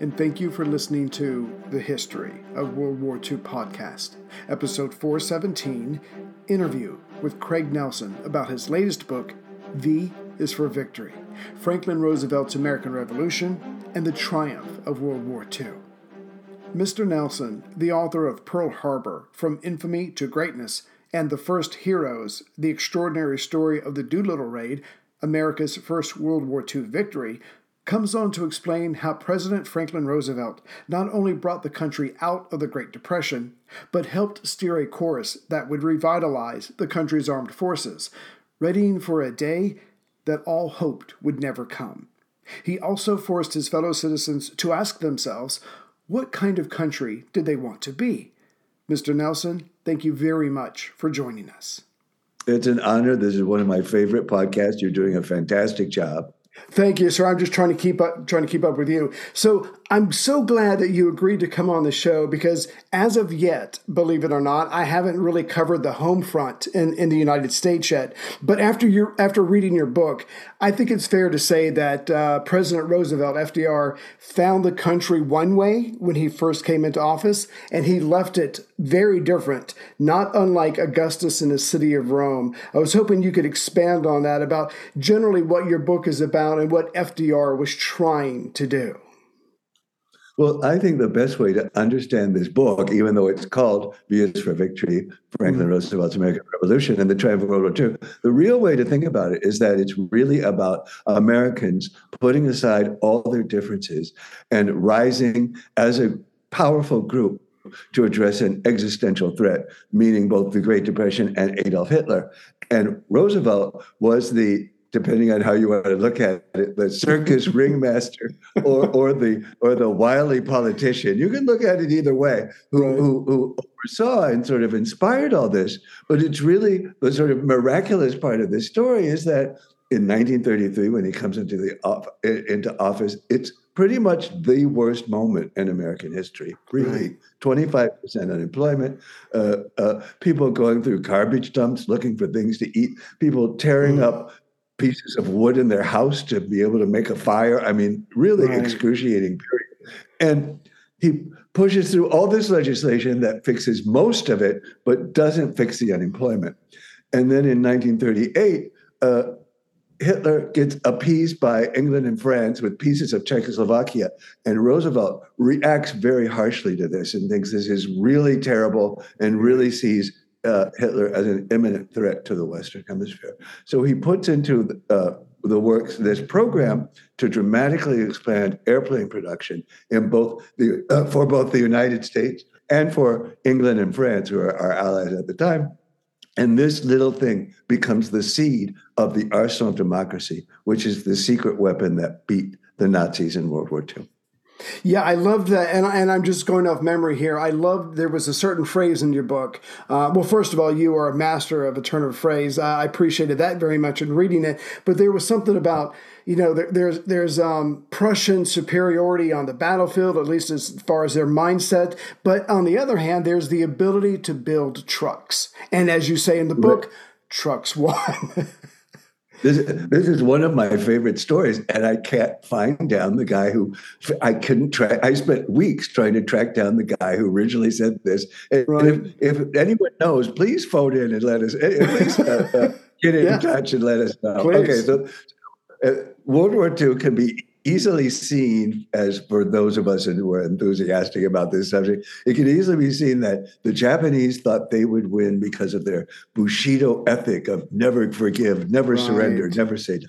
And thank you for listening to The History of World War II podcast, episode 417 Interview with Craig Nelson about his latest book, V is for Victory Franklin Roosevelt's American Revolution and the Triumph of World War II. Mr. Nelson, the author of Pearl Harbor From Infamy to Greatness and The First Heroes, the extraordinary story of the Doolittle Raid, America's first World War II victory, comes on to explain how President Franklin Roosevelt not only brought the country out of the Great Depression, but helped steer a course that would revitalize the country's armed forces, readying for a day that all hoped would never come. He also forced his fellow citizens to ask themselves what kind of country did they want to be? Mr. Nelson, thank you very much for joining us. It's an honor. This is one of my favorite podcasts. You're doing a fantastic job. Thank you, sir. I'm just trying to keep up trying to keep up with you. So I'm so glad that you agreed to come on the show because as of yet, believe it or not, I haven't really covered the home front in, in the United States yet. But after your after reading your book, I think it's fair to say that uh, President Roosevelt, FDR, found the country one way when he first came into office, and he left it very different, not unlike Augustus in the city of Rome. I was hoping you could expand on that about generally what your book is about and what FDR was trying to do. Well, I think the best way to understand this book, even though it's called V is for Victory, Franklin mm-hmm. Roosevelt's American Revolution and the Triumph of World War II, the real way to think about it is that it's really about Americans putting aside all their differences and rising as a powerful group to address an existential threat, meaning both the Great Depression and Adolf Hitler. And Roosevelt was the depending on how you want to look at it, the circus ringmaster or, or the or the wily politician. You can look at it either way, who, right. who, who oversaw and sort of inspired all this. But it's really the sort of miraculous part of this story is that in 1933, when he comes into the into office, it's pretty much the worst moment in American history. Really, 25% unemployment, uh, uh, people going through garbage dumps looking for things to eat, people tearing mm. up pieces of wood in their house to be able to make a fire. I mean, really right. excruciating period. And he pushes through all this legislation that fixes most of it, but doesn't fix the unemployment. And then in 1938, uh, Hitler gets appeased by England and France with pieces of Czechoslovakia, and Roosevelt reacts very harshly to this and thinks this is really terrible and really sees uh, Hitler as an imminent threat to the Western Hemisphere. So he puts into the, uh, the works this program to dramatically expand airplane production in both the uh, for both the United States and for England and France, who are our allies at the time. And this little thing becomes the seed of the arsenal of democracy, which is the secret weapon that beat the Nazis in World War II. Yeah, I loved that, and and I'm just going off memory here. I loved there was a certain phrase in your book. Uh, well, first of all, you are a master of a turn of phrase. Uh, I appreciated that very much in reading it. But there was something about you know there, there's there's um, Prussian superiority on the battlefield, at least as far as their mindset. But on the other hand, there's the ability to build trucks, and as you say in the book, right. trucks won. This, this is one of my favorite stories, and I can't find down the guy who I couldn't track. I spent weeks trying to track down the guy who originally said this. And, right. and if, if, anyone knows, please phone in and let us at least uh, uh, get in yeah. touch and let us know. Please. Okay, so uh, World War II can be easily seen as for those of us who are enthusiastic about this subject, it can easily be seen that the Japanese thought they would win because of their Bushido ethic of never forgive, never right. surrender, never say die.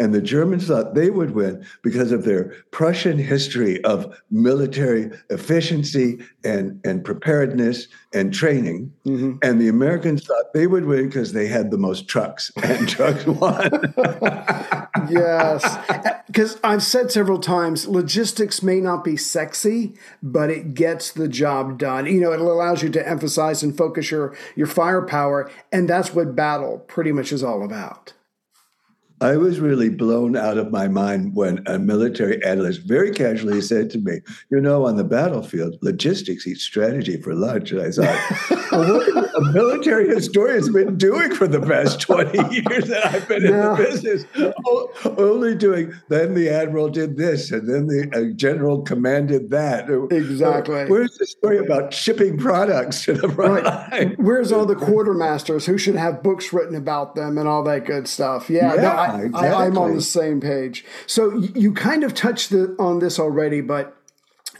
And the Germans thought they would win because of their Prussian history of military efficiency and, and preparedness and training. Mm-hmm. And the Americans thought they would win because they had the most trucks, and trucks won. yes. Because I've said several times, logistics may not be sexy, but it gets the job done. You know, it allows you to emphasize and focus your, your firepower. And that's what battle pretty much is all about. I was really blown out of my mind when a military analyst very casually said to me, You know, on the battlefield, logistics eat strategy for lunch. And I thought, well, what a military historian's been doing for the past 20 years that I've been yeah. in the business? Only doing, then the admiral did this, and then the uh, general commanded that. Exactly. Where's the story about shipping products to the front right. line? Where's all the quartermasters who should have books written about them and all that good stuff? Yeah. yeah. No, exactly. I, am on the same page. So you kind of touched the, on this already, but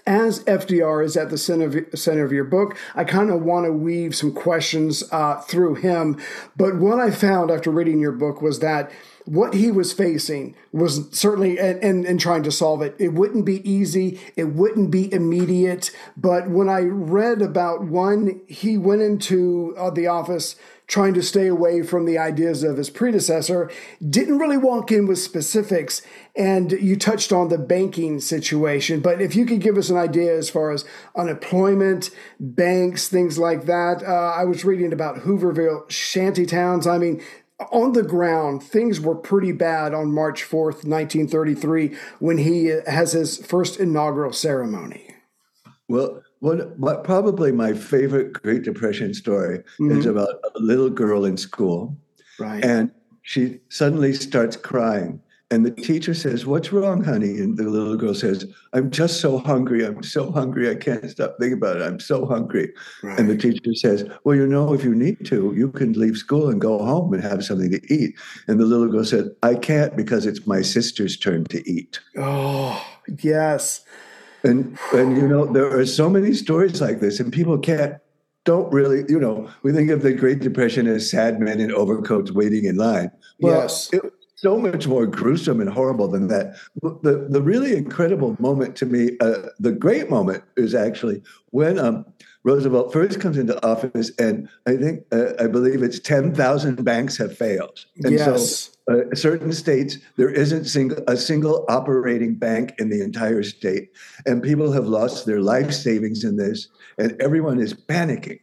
as FDR is at the center of, center of your book, I kind of want to weave some questions uh, through him. But what I found after reading your book was that what he was facing was certainly and, and, and trying to solve it it wouldn't be easy it wouldn't be immediate but when i read about one he went into uh, the office trying to stay away from the ideas of his predecessor, didn't really walk in with specifics. And you touched on the banking situation, but if you could give us an idea as far as unemployment, banks, things like that. Uh, I was reading about Hooverville shanty towns. I mean, on the ground, things were pretty bad on March 4th, 1933, when he has his first inaugural ceremony. Well, one, probably my favorite Great Depression story mm-hmm. is about a little girl in school. Right. And she suddenly starts crying. And the teacher says, What's wrong, honey? And the little girl says, I'm just so hungry. I'm so hungry. I can't stop thinking about it. I'm so hungry. Right. And the teacher says, Well, you know, if you need to, you can leave school and go home and have something to eat. And the little girl said, I can't because it's my sister's turn to eat. Oh, yes. And and you know there are so many stories like this, and people can't don't really you know we think of the Great Depression as sad men in overcoats waiting in line. Well, yes. It, so much more gruesome and horrible than that. The the really incredible moment to me, uh, the great moment, is actually when um, Roosevelt first comes into office, and I think uh, I believe it's ten thousand banks have failed, and yes. so uh, certain states there isn't single, a single operating bank in the entire state, and people have lost their life savings in this, and everyone is panicking.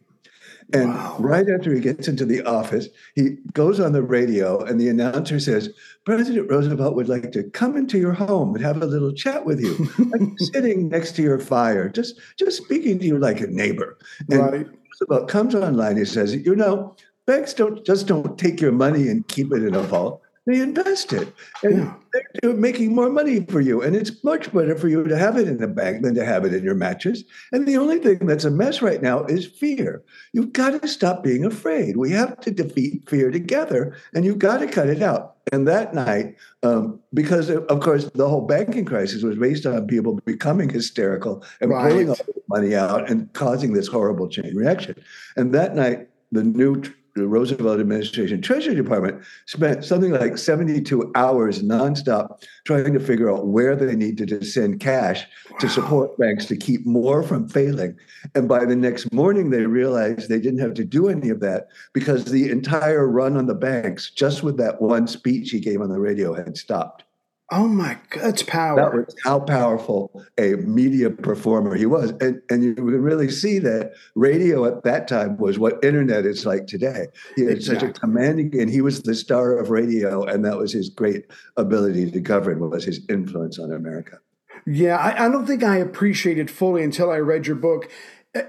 And wow. right after he gets into the office, he goes on the radio, and the announcer says, President Roosevelt would like to come into your home and have a little chat with you, like sitting next to your fire, just, just speaking to you like a neighbor. And right. Roosevelt comes online, he says, You know, banks don't just don't take your money and keep it in a vault they invest it and yeah. They're making more money for you and it's much better for you to have it in the bank than to have it in your mattress. And the only thing that's a mess right now is fear. You've got to stop being afraid. We have to defeat fear together and you've got to cut it out. And that night um, because of course the whole banking crisis was based on people becoming hysterical and right. pulling all the money out and causing this horrible chain reaction. And that night the new the Roosevelt administration Treasury Department spent something like 72 hours nonstop trying to figure out where they needed to send cash wow. to support banks to keep more from failing. And by the next morning, they realized they didn't have to do any of that because the entire run on the banks, just with that one speech he gave on the radio, had stopped. Oh my God, power. That was how powerful a media performer he was. And, and you can really see that radio at that time was what internet is like today. He had exactly. such a commanding, and he was the star of radio, and that was his great ability to govern, was his influence on America. Yeah, I, I don't think I appreciated fully until I read your book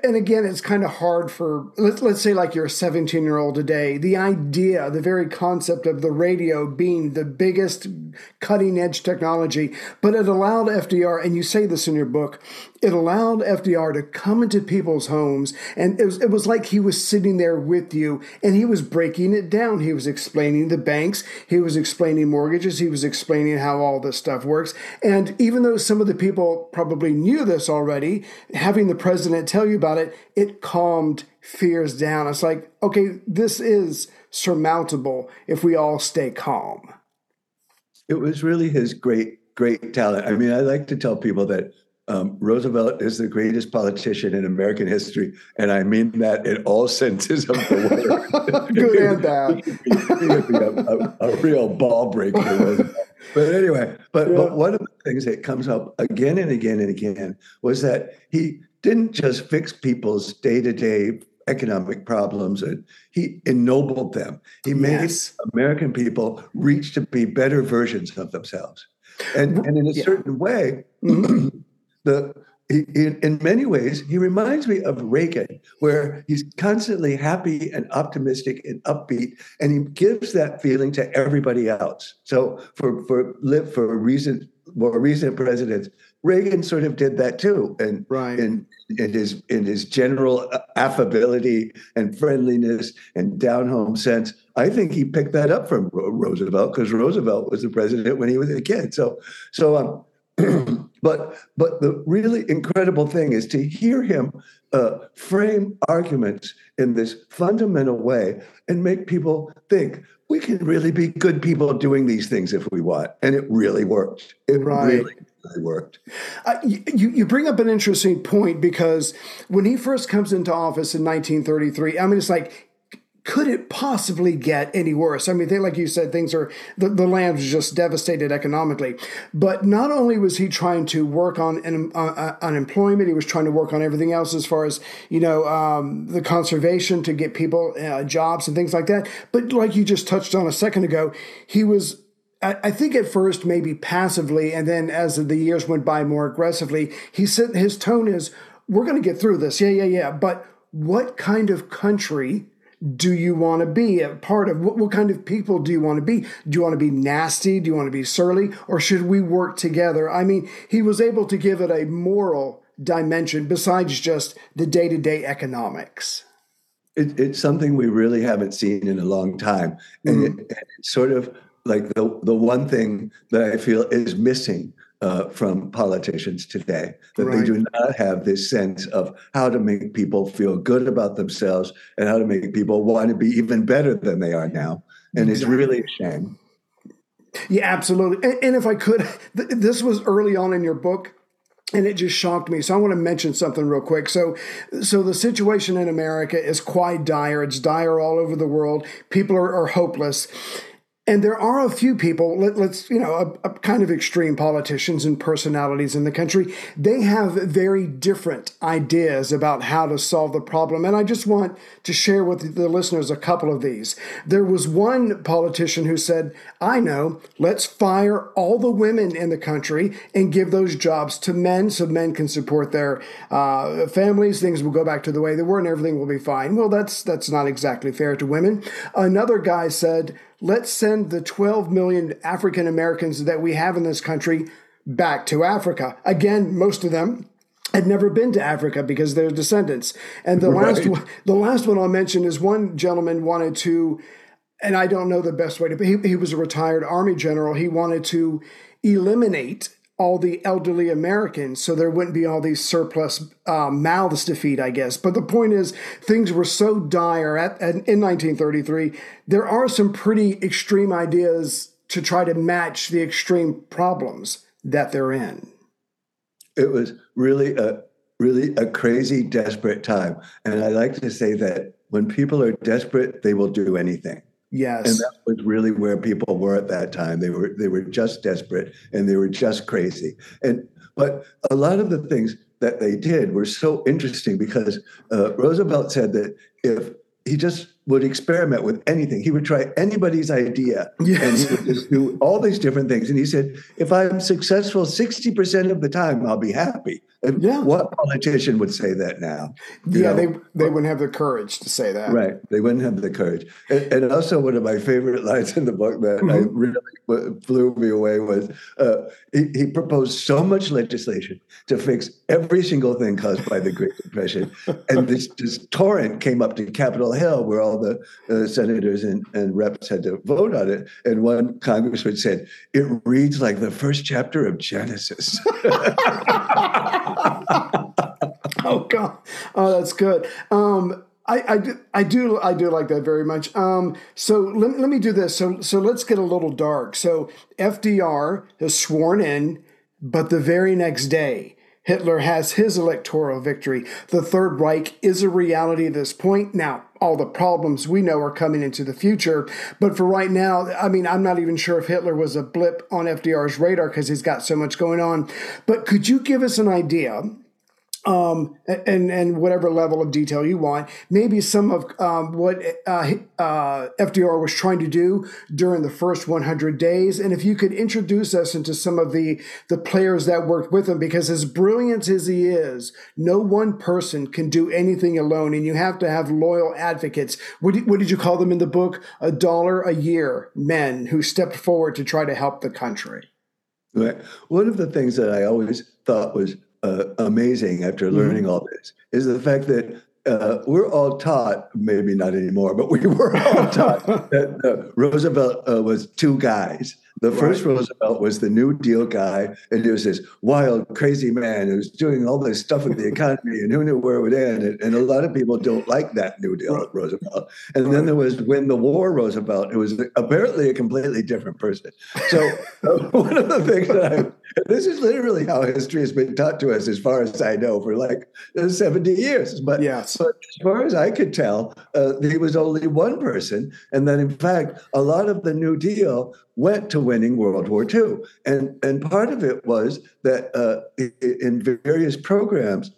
and again, it's kind of hard for let's let's say like you're a 17 year old today. The idea, the very concept of the radio being the biggest cutting edge technology, but it allowed FDR, and you say this in your book, it allowed FDR to come into people's homes, and it was it was like he was sitting there with you, and he was breaking it down. He was explaining the banks, he was explaining mortgages, he was explaining how all this stuff works. And even though some of the people probably knew this already, having the president tell you about it, it calmed fears down. It's like, okay, this is surmountable if we all stay calm. It was really his great, great talent. I mean, I like to tell people that um, Roosevelt is the greatest politician in American history, and I mean that in all senses of the word. Good and bad. Be a, a, a, real ball breaker. But anyway, but, yeah. but one of the things that comes up again and again and again was that he didn't just fix people's day to day economic problems and he ennobled them. He made yes. American people reach to be better versions of themselves. And, and in a yeah. certain way, mm-hmm. the in, in many ways, he reminds me of Reagan, where he's constantly happy and optimistic and upbeat, and he gives that feeling to everybody else. So for for live for recent more recent presidents, Reagan sort of did that too, and right. in in his in his general affability and friendliness and down home sense. I think he picked that up from Roosevelt because Roosevelt was the president when he was a kid. So so um, but but the really incredible thing is to hear him uh, frame arguments in this fundamental way and make people think we can really be good people doing these things if we want, and it really worked. It right. really worked. Uh, you, you bring up an interesting point because when he first comes into office in 1933, I mean, it's like could it possibly get any worse? I mean, they, like you said, things are the, the land was just devastated economically. But not only was he trying to work on an, uh, uh, unemployment, he was trying to work on everything else as far as you know um, the conservation to get people uh, jobs and things like that. But like you just touched on a second ago, he was I think at first maybe passively, and then as the years went by more aggressively, he said his tone is, "We're going to get through this, yeah, yeah, yeah." But what kind of country do you want to be a part of? What, what kind of people do you want to be? Do you want to be nasty? Do you want to be surly? Or should we work together? I mean, he was able to give it a moral dimension besides just the day to day economics. It, it's something we really haven't seen in a long time. And mm-hmm. it, it's sort of like the, the one thing that I feel is missing uh, from politicians today that right. they do not have this sense of how to make people feel good about themselves and how to make people want to be even better than they are now. And it's really a shame. Yeah absolutely. And, and if i could th- this was early on in your book and it just shocked me. So i want to mention something real quick. So so the situation in america is quite dire. It's dire all over the world. People are, are hopeless and there are a few people, let, us you know, a, a kind of extreme politicians and personalities in the country. They have very different ideas about how to solve the problem. And I just want to share with the listeners a couple of these. There was one politician who said, I know, let's fire all the women in the country and give those jobs to men so men can support their uh, families. Things will go back to the way they were and everything will be fine. Well, that's, that's not exactly fair to women. Another guy said, let's send the 12 million African Americans that we have in this country back to Africa. Again, most of them had never been to Africa because they're descendants. And the right. last one, the last one I'll mention is one gentleman wanted to, and I don't know the best way to, he, he was a retired army general. He wanted to eliminate all the elderly Americans, so there wouldn't be all these surplus uh, mouths to feed, I guess. But the point is, things were so dire at, at, in 1933. There are some pretty extreme ideas to try to match the extreme problems that they're in. It was really a really a crazy, desperate time, and I like to say that when people are desperate, they will do anything. Yes. And that was really where people were at that time. They were they were just desperate and they were just crazy. And but a lot of the things that they did were so interesting because uh, Roosevelt said that if he just would experiment with anything. He would try anybody's idea yes. and he would just do all these different things. And he said, if I'm successful 60% of the time, I'll be happy. And yeah. what politician would say that now? Yeah, know? they they wouldn't have the courage to say that. Right. They wouldn't have the courage. And, and also one of my favorite lines in the book that mm-hmm. I really blew me away was uh, he, he proposed so much legislation to fix every single thing caused by the Great Depression. and this, this torrent came up to Capitol Hill where all the uh, senators and, and reps had to vote on it. And one congressman said, it reads like the first chapter of Genesis. oh God! Oh, that's good. Um, I, I, do, I do I do like that very much. Um, so let, let me do this. So so let's get a little dark. So FDR is sworn in, but the very next day Hitler has his electoral victory. The Third Reich is a reality at this point. Now, all the problems we know are coming into the future, but for right now, I mean, I'm not even sure if Hitler was a blip on FDR's radar because he's got so much going on. But could you give us an idea? Um, and and whatever level of detail you want. Maybe some of um, what uh, uh, FDR was trying to do during the first 100 days, and if you could introduce us into some of the the players that worked with him, because as brilliant as he is, no one person can do anything alone, and you have to have loyal advocates. What did, what did you call them in the book? A dollar a year men who stepped forward to try to help the country. Right. One of the things that I always thought was uh, amazing after mm-hmm. learning mm-hmm. all this is the fact that uh, we're all taught, maybe not anymore, but we were all taught that uh, Roosevelt uh, was two guys the right. first Roosevelt was the New Deal guy, and he was this wild, crazy man who was doing all this stuff with the economy, and who knew where it would end. And, and a lot of people don't like that New Deal right. Roosevelt. And right. then there was Win the War Roosevelt, who was apparently a completely different person. So one of the things that I this is literally how history has been taught to us, as far as I know, for like uh, 70 years. But, yes. but as far as I could tell, uh, he was only one person. And that, in fact, a lot of the New Deal went to winning World War II. And, and part of it was that uh, in various programs,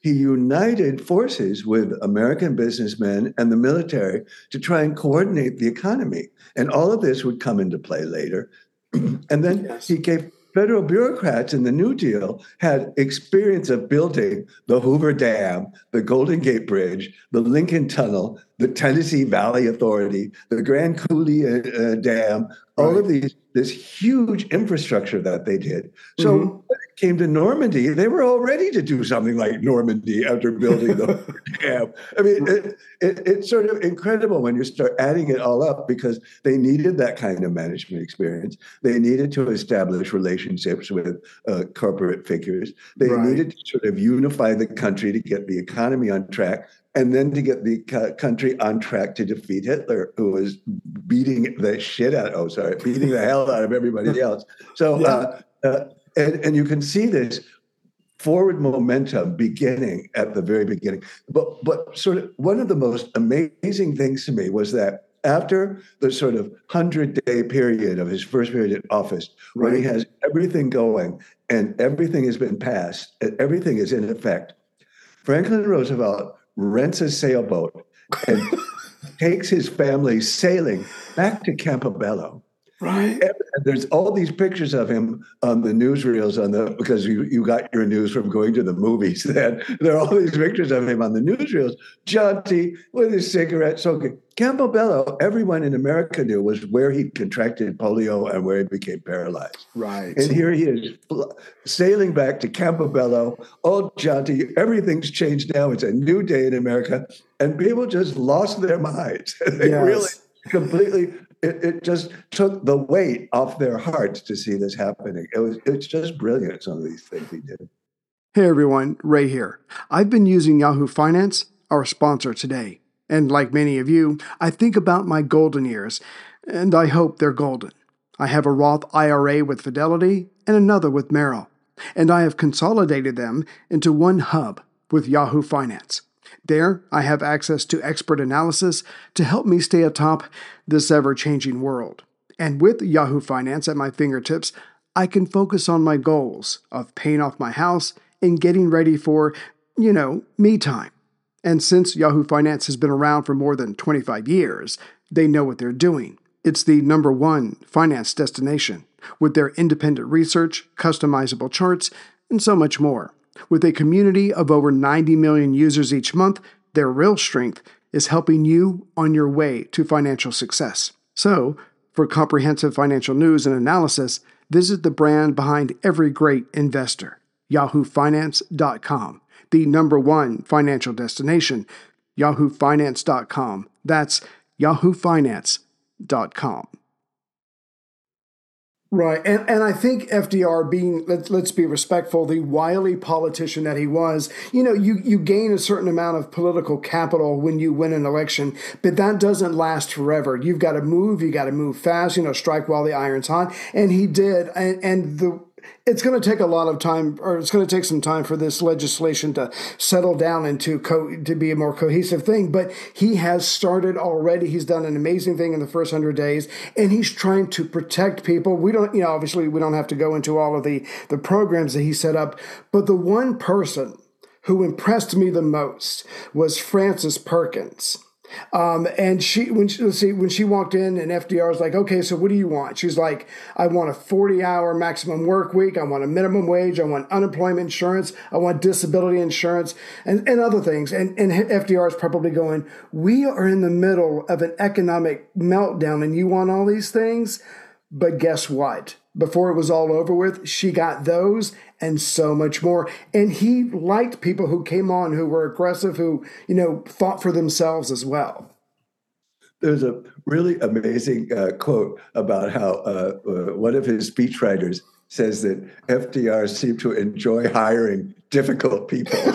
he united forces with American businessmen and the military to try and coordinate the economy. And all of this would come into play later. and then yes. he gave federal bureaucrats in the New Deal had experience of building the Hoover Dam, the Golden Gate Bridge, the Lincoln Tunnel, the Tennessee Valley Authority, the Grand Coulee uh, uh All of these this huge infrastructure that they did. So mm-hmm. when it came to Normandy, they were all ready to do something like Normandy after building the dam. I mean, it, it, it's sort of incredible when you start adding it all up because they needed that kind of management experience. They needed to establish relationships with uh, corporate figures. They right. needed to sort of unify the country to get the economy on track and then to get the country on track to defeat Hitler, who was beating the shit out, oh, sorry, beating the hell out of everybody else. So, yeah. uh, uh, and, and you can see this forward momentum beginning at the very beginning. But, but sort of one of the most amazing things to me was that after the sort of 100 day period of his first period in office, right. when he has everything going and everything has been passed, and everything is in effect, Franklin Roosevelt rents a sailboat and takes his family sailing back to Campobello. Right. And there's all these pictures of him on the newsreels on the because you, you got your news from going to the movies. Then there are all these pictures of him on the newsreels, jaunty with his cigarette smoking. Campobello, everyone in America knew was where he contracted polio and where he became paralyzed. Right. And here he is sailing back to Campobello, all jaunty. Everything's changed now. It's a new day in America. And people just lost their minds. they yes. really completely it, it just took the weight off their hearts to see this happening. It was it's just brilliant. Some of these things he did. Hey everyone, Ray here. I've been using Yahoo Finance, our sponsor today. And like many of you, I think about my golden years, and I hope they're golden. I have a Roth IRA with Fidelity and another with Merrill, and I have consolidated them into one hub with Yahoo Finance. There, I have access to expert analysis to help me stay atop this ever changing world. And with Yahoo Finance at my fingertips, I can focus on my goals of paying off my house and getting ready for, you know, me time. And since Yahoo Finance has been around for more than 25 years, they know what they're doing. It's the number one finance destination with their independent research, customizable charts, and so much more. With a community of over 90 million users each month, their real strength is helping you on your way to financial success. So, for comprehensive financial news and analysis, visit the brand behind every great investor yahoofinance.com, the number one financial destination, yahoofinance.com. That's yahoofinance.com. Right. And, and I think FDR being, let, let's be respectful, the wily politician that he was, you know, you, you gain a certain amount of political capital when you win an election, but that doesn't last forever. You've got to move, you got to move fast, you know, strike while the iron's hot. And he did. And, and the, it's going to take a lot of time, or it's going to take some time for this legislation to settle down into co- to be a more cohesive thing. But he has started already. He's done an amazing thing in the first hundred days, and he's trying to protect people. We don't, you know, obviously we don't have to go into all of the the programs that he set up, but the one person who impressed me the most was Frances Perkins. Um, and she, when she, let's see, when she walked in and FDR was like, okay, so what do you want? She's like, I want a 40 hour maximum work week. I want a minimum wage. I want unemployment insurance. I want disability insurance and, and other things. And, and FDR is probably going, we are in the middle of an economic meltdown and you want all these things? But guess what? Before it was all over with, she got those and so much more. And he liked people who came on who were aggressive, who, you know, thought for themselves as well. There's a really amazing uh, quote about how uh, uh, one of his speechwriters says that FDR seemed to enjoy hiring difficult people.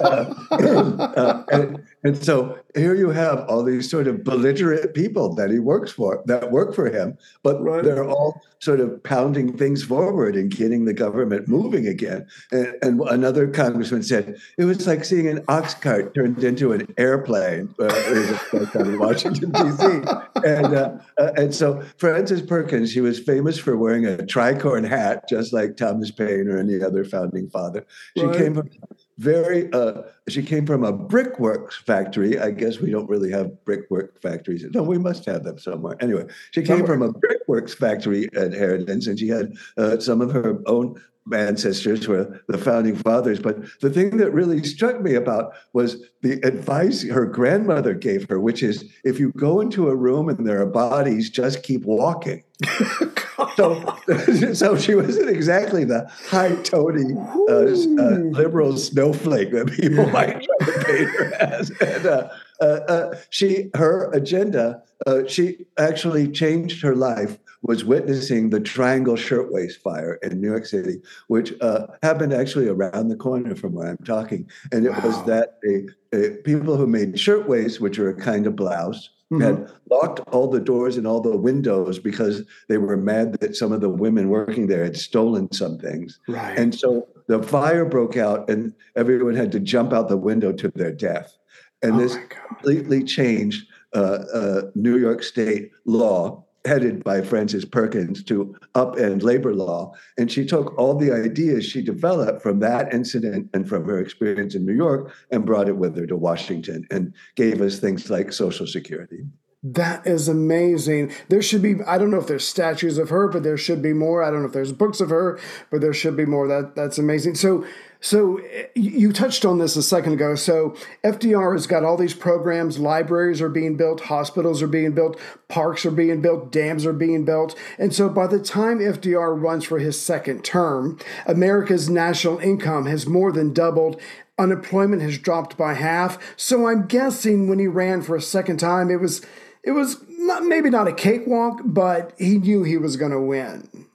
Uh, uh, and, and, so here you have all these sort of belligerent people that he works for, that work for him, but right. they're all sort of pounding things forward and getting the government moving again. And, and another congressman said it was like seeing an ox cart turned into an airplane uh, in Washington, D.C. And, uh, uh, and so Frances Perkins, she was famous for wearing a tricorn hat, just like Thomas Paine or any other founding father. She right. came from very uh, she came from a brickworks factory. I guess we don't really have brickwork factories. No we must have them somewhere. Anyway she came somewhere. from a brickworks factory at inheritance and she had uh, some of her own ancestors were the founding fathers. But the thing that really struck me about was the advice her grandmother gave her, which is if you go into a room and there are bodies, just keep walking. so, so she wasn't exactly the high tony uh, uh, liberal snowflake that people might try to paint her as. And, uh, uh, uh she, her agenda, uh, she actually changed her life was witnessing the Triangle Shirtwaist Fire in New York City, which uh, happened actually around the corner from where I'm talking. And it wow. was that a, a, people who made shirtwaists, which are a kind of blouse, mm-hmm. had locked all the doors and all the windows because they were mad that some of the women working there had stolen some things. Right. And so the fire broke out, and everyone had to jump out the window to their death. And oh this completely changed uh, uh, New York State law headed by Frances Perkins to upend labor law. And she took all the ideas she developed from that incident and from her experience in New York and brought it with her to Washington and gave us things like Social Security. That is amazing. There should be, I don't know if there's statues of her, but there should be more. I don't know if there's books of her, but there should be more. That That's amazing. So, so eh, you touched on this a second ago. So FDR has got all these programs, libraries are being built, hospitals are being built, parks are being built, dams are being built. And so by the time FDR runs for his second term, America's national income has more than doubled. Unemployment has dropped by half. So I'm guessing when he ran for a second time, it was it was not maybe not a cakewalk, but he knew he was going to win.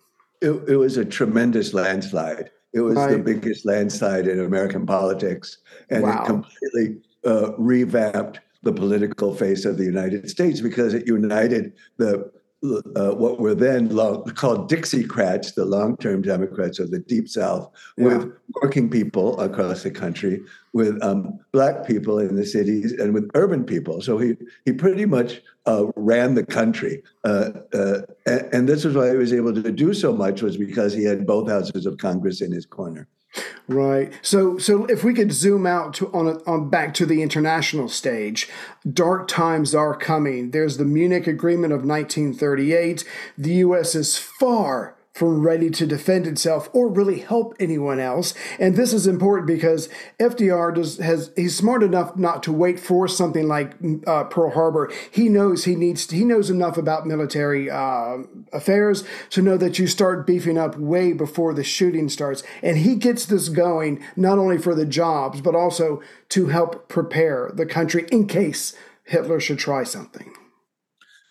It, it, was a tremendous landslide. It was right. the biggest landslide in American politics, and wow. it completely uh, revamped the political face of the United States because it united the uh, what were then long, called Dixiecrats, the long-term Democrats of the Deep South, yeah. with working people across the country, with um, black people in the cities, and with urban people. So he he pretty much uh, ran the country, uh, uh and, and this is why he was able to do so much was because he had both houses of Congress in his corner. Right. So, so if we could zoom out to on, on back to the international stage, dark times are coming. There's the Munich Agreement of 1938. The U.S. is far from ready to defend itself or really help anyone else. And this is important because FDR does has he's smart enough not to wait for something like uh, Pearl Harbor. He knows he needs he knows enough about military uh, affairs to know that you start beefing up way before the shooting starts. And he gets this going not only for the jobs but also to help prepare the country in case Hitler should try something.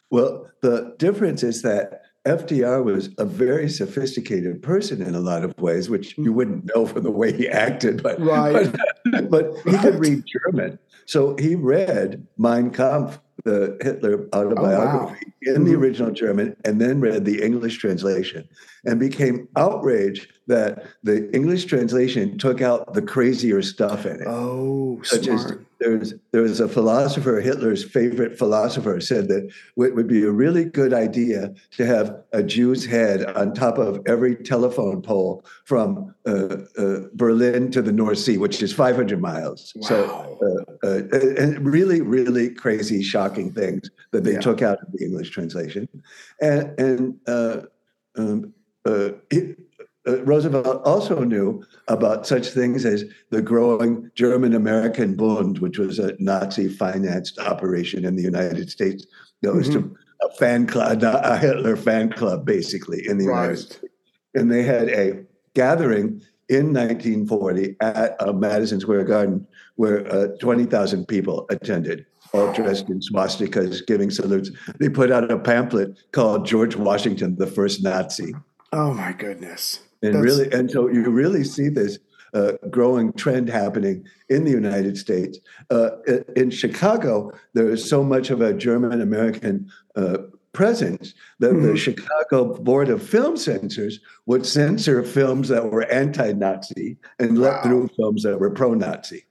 Well, the difference is that FDR was a very sophisticated person in a lot of ways, which you wouldn't know from the way he acted, but right. but, but he could read German. So he read Mein Kampf, the Hitler autobiography, oh, wow. in the mm-hmm. original German, and then read the English translation, and became outraged that the English translation took out the crazier stuff in it. Oh, such smart. as there's there's a philosopher, Hitler's favorite philosopher, said that it would be a really good idea to have a Jew's head on top of every telephone pole from uh, uh, Berlin to the North Sea, which is 500 miles. Wow. So, uh, uh, and really, really crazy, shocking things that they yeah. took out of the English translation, and and. Uh, um, uh, it, uh, Roosevelt also knew about such things as the growing German American Bund, which was a Nazi financed operation in the United States that was mm-hmm. to a fan club, a Hitler fan club, basically, in the right. United States. And they had a gathering in 1940 at uh, Madison Square Garden where uh, 20,000 people attended, all dressed in swastikas, giving salutes. They put out a pamphlet called George Washington, the First Nazi. Oh, my goodness. And That's... really, and so you really see this uh, growing trend happening in the United States. Uh, in Chicago, there is so much of a German American uh, presence that mm-hmm. the Chicago Board of Film Censors would censor films that were anti Nazi and wow. let through films that were pro Nazi.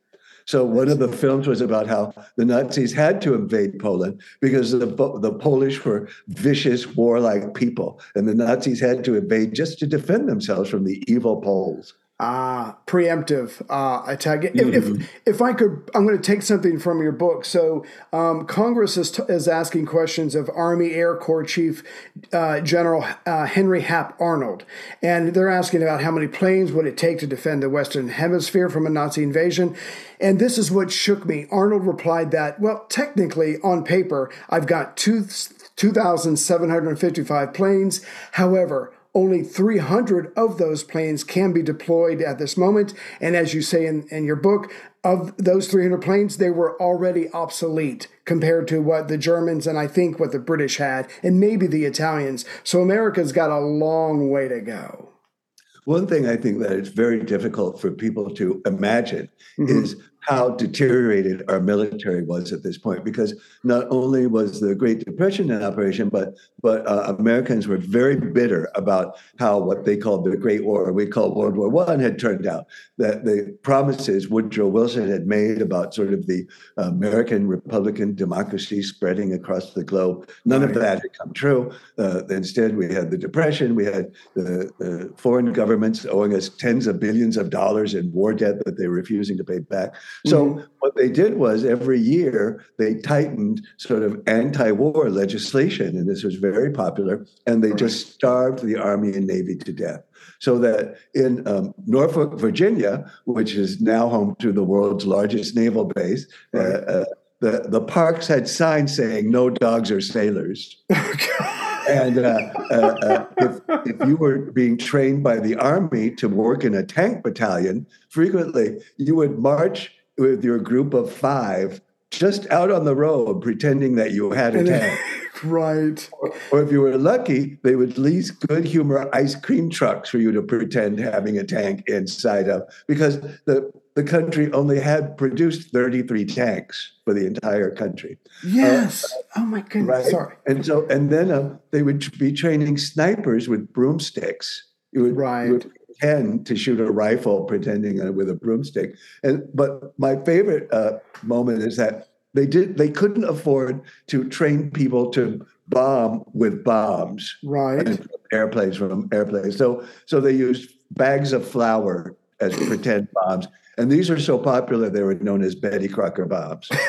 So one of the films was about how the Nazis had to invade Poland because the, the Polish were vicious, warlike people, and the Nazis had to invade just to defend themselves from the evil Poles. Ah, preemptive uh, attack. If, mm-hmm. if, if I could, I'm going to take something from your book. So um, Congress is, t- is asking questions of Army Air Corps Chief uh, General uh, Henry Hap Arnold, and they're asking about how many planes would it take to defend the Western Hemisphere from a Nazi invasion. And this is what shook me. Arnold replied that, well, technically, on paper, I've got two. 2,755 planes. However, only 300 of those planes can be deployed at this moment. And as you say in, in your book, of those 300 planes, they were already obsolete compared to what the Germans and I think what the British had, and maybe the Italians. So America's got a long way to go. One thing I think that it's very difficult for people to imagine mm-hmm. is how deteriorated our military was at this point because not only was the Great Depression in operation, but but uh, Americans were very bitter about how what they called the Great War, we call World War One, had turned out. That the promises Woodrow Wilson had made about sort of the American Republican democracy spreading across the globe, none of that had come true. Uh, instead, we had the Depression, we had the, the foreign governments owing us tens of billions of dollars in war debt that they were refusing to pay back. So mm-hmm. what they did was every year they tightened sort of anti-war legislation, and this was very popular, and they right. just starved the Army and Navy to death. So that in um, Norfolk, Virginia, which is now home to the world's largest naval base, uh, right. uh, uh, the, the parks had signs saying no dogs or sailors. and uh, uh, uh, if, if you were being trained by the army to work in a tank battalion, frequently you would march with your group of five just out on the road pretending that you had a tank. right. Or, or, if you were lucky, they would lease good humor ice cream trucks for you to pretend having a tank inside of because the the country only had produced 33 tanks for the entire country. Yes. Uh, oh my goodness. Right? Sorry. And so and then uh, they would be training snipers with broomsticks. You would, right. You would pretend to shoot a rifle pretending uh, with a broomstick. And but my favorite uh, moment is that they did they couldn't afford to train people to bomb with bombs, right? Airplanes from airplanes. So so they used bags of flour as pretend bombs, and these are so popular they were known as Betty Crocker bombs.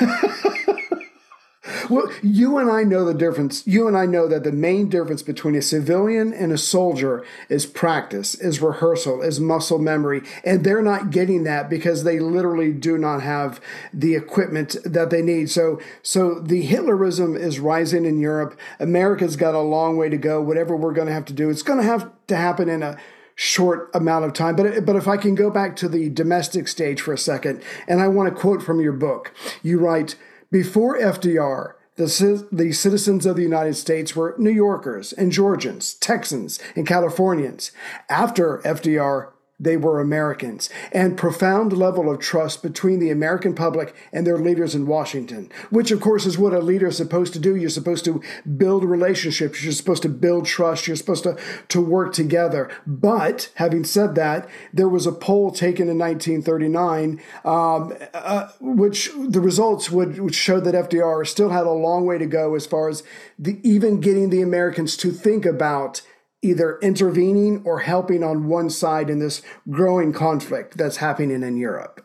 Well, you and I know the difference. You and I know that the main difference between a civilian and a soldier is practice, is rehearsal, is muscle memory. And they're not getting that because they literally do not have the equipment that they need. So, so the Hitlerism is rising in Europe. America's got a long way to go. Whatever we're going to have to do, it's going to have to happen in a short amount of time. But but if I can go back to the domestic stage for a second, and I want to quote from your book, you write. Before FDR, the, the citizens of the United States were New Yorkers and Georgians, Texans and Californians. After FDR, they were Americans, and profound level of trust between the American public and their leaders in Washington, which of course is what a leader is supposed to do. You're supposed to build relationships, you're supposed to build trust, you're supposed to, to work together. But having said that, there was a poll taken in 1939, um, uh, which the results would, would show that FDR still had a long way to go as far as the, even getting the Americans to think about either intervening or helping on one side in this growing conflict that's happening in Europe?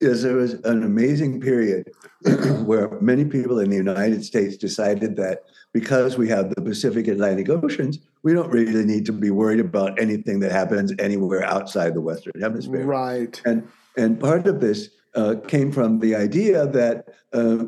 Yes, there was an amazing period where many people in the United States decided that because we have the Pacific Atlantic Oceans, we don't really need to be worried about anything that happens anywhere outside the Western Hemisphere. Right. And and part of this uh, came from the idea that uh,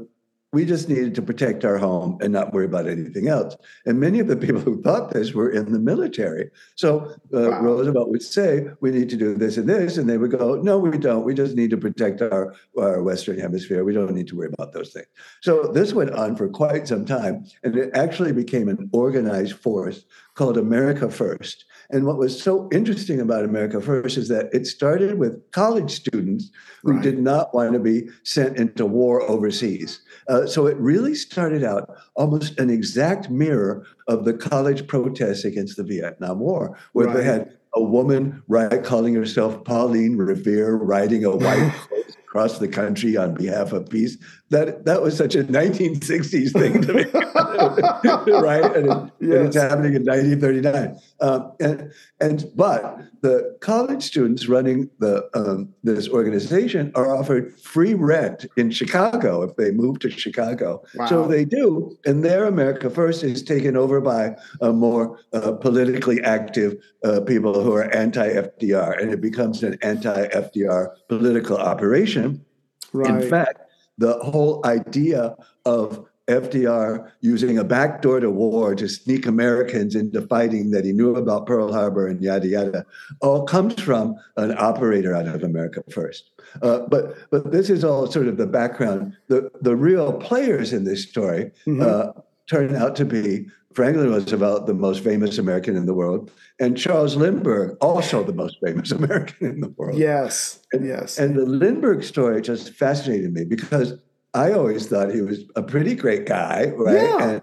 we just needed to protect our home and not worry about anything else. And many of the people who thought this were in the military. So uh, wow. Roosevelt would say, we need to do this and this. And they would go, no, we don't. We just need to protect our, our Western hemisphere. We don't need to worry about those things. So this went on for quite some time. And it actually became an organized force called America First. And what was so interesting about America First is that it started with college students who right. did not want to be sent into war overseas. Uh, so it really started out almost an exact mirror of the college protests against the Vietnam War, where right. they had a woman right calling herself Pauline Revere riding a white horse across the country on behalf of peace. That that was such a 1960s thing to me, right? And, it, yes. and, it's happening in 1939. Um, and and but the college students running the um, this organization are offered free rent in Chicago if they move to Chicago. Wow. So they do, and their America First is taken over by a more uh, politically active uh, people who are anti-FDR, and it becomes an anti-FDR political operation. Right. In fact, the whole idea of FDR using a backdoor to war to sneak Americans into fighting that he knew about Pearl Harbor and yada yada, all comes from an operator out of America First. Uh, but but this is all sort of the background. The the real players in this story mm-hmm. uh, turn out to be Franklin Roosevelt, the most famous American in the world, and Charles Lindbergh, also the most famous American in the world. Yes, and, yes. And the Lindbergh story just fascinated me because I always thought he was a pretty great guy, right? Yeah.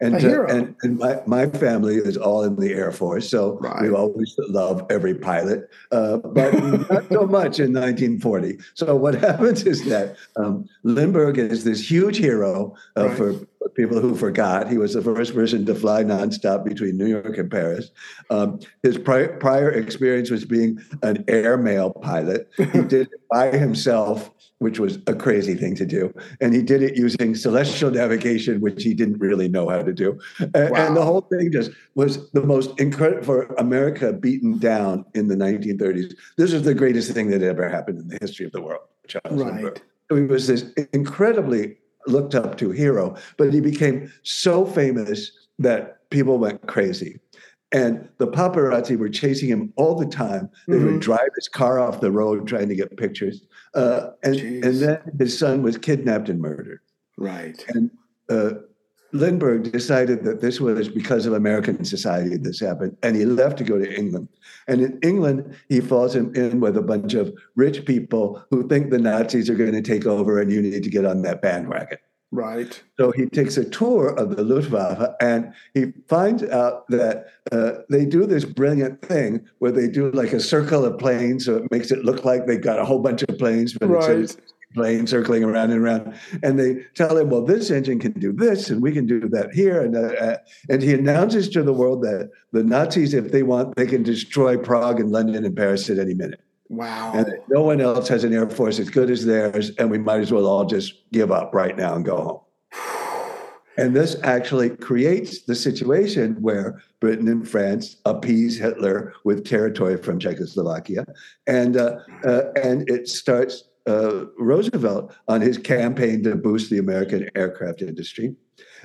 And, and, uh, and, and my, my family is all in the Air Force, so right. we always love every pilot, uh, but not so much in 1940. So what happens is that um, Lindbergh is this huge hero uh, right. for people who forgot. He was the first person to fly nonstop between New York and Paris. Um, his pri- prior experience was being an airmail pilot. He did it by himself which was a crazy thing to do. And he did it using celestial navigation, which he didn't really know how to do. And, wow. and the whole thing just was the most incredible for America beaten down in the 1930s. This was the greatest thing that ever happened in the history of the world. Charles right. He was this incredibly looked up to hero, but he became so famous that people went crazy. And the paparazzi were chasing him all the time. They mm-hmm. would drive his car off the road trying to get pictures. Uh, and, and then his son was kidnapped and murdered. Right. And uh, Lindbergh decided that this was because of American society this happened, and he left to go to England. And in England, he falls in, in with a bunch of rich people who think the Nazis are going to take over, and you need to get on that bandwagon. Right. So he takes a tour of the Luftwaffe and he finds out that uh, they do this brilliant thing where they do like a circle of planes, so it makes it look like they've got a whole bunch of planes, but right. it's plane circling around and around. And they tell him, well, this engine can do this, and we can do that here. And, uh, and he announces to the world that the Nazis, if they want, they can destroy Prague and London and Paris at any minute. Wow. And no one else has an air force as good as theirs, and we might as well all just give up right now and go home. And this actually creates the situation where Britain and France appease Hitler with territory from Czechoslovakia, and uh, uh, and it starts uh, Roosevelt on his campaign to boost the American aircraft industry.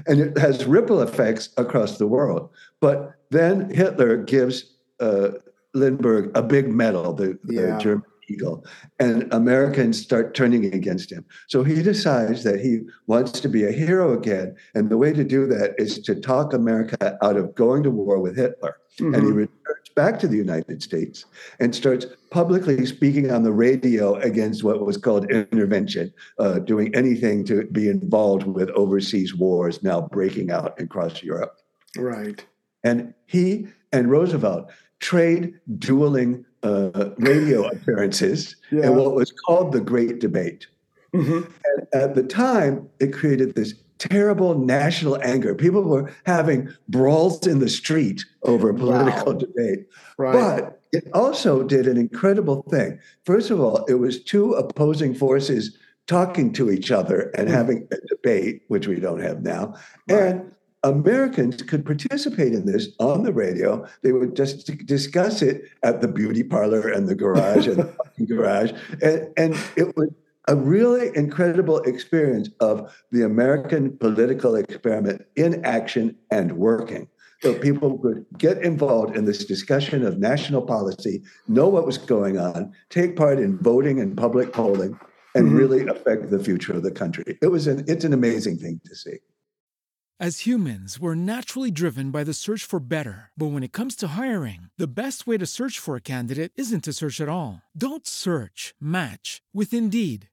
And it has ripple effects across the world. But then Hitler gives uh, Lindbergh a big medal, the, yeah. the German Eagle, and Americans start turning against him. So he decides that he wants to be a hero again. And the way to do that is to talk America out of going to war with Hitler. Mm-hmm. And he mm-hmm. returns back to the United States and starts publicly speaking on the radio against what was called intervention, uh, doing anything to be involved with overseas wars now breaking out across Europe. Right. And he and Roosevelt trade dueling uh, radio appearances yeah. in what was called the Great Debate. Mm-hmm. And at the time, it created this terrible national anger. People were having brawls in the street over political wow. debate. Right. But it also did an incredible thing. First of all, it was two opposing forces talking to each other and mm-hmm. having a debate, which we don't have now. Right. And Americans could participate in this on the radio. They would just discuss it at the beauty parlor and the garage and the garage. And, and it was a really incredible experience of the American political experiment in action and working. So people could get involved in this discussion of national policy, know what was going on, take part in voting and public polling, and mm-hmm. really affect the future of the country. It was an it's an amazing thing to see. As humans, we're naturally driven by the search for better. But when it comes to hiring, the best way to search for a candidate isn't to search at all. Don't search, match with Indeed.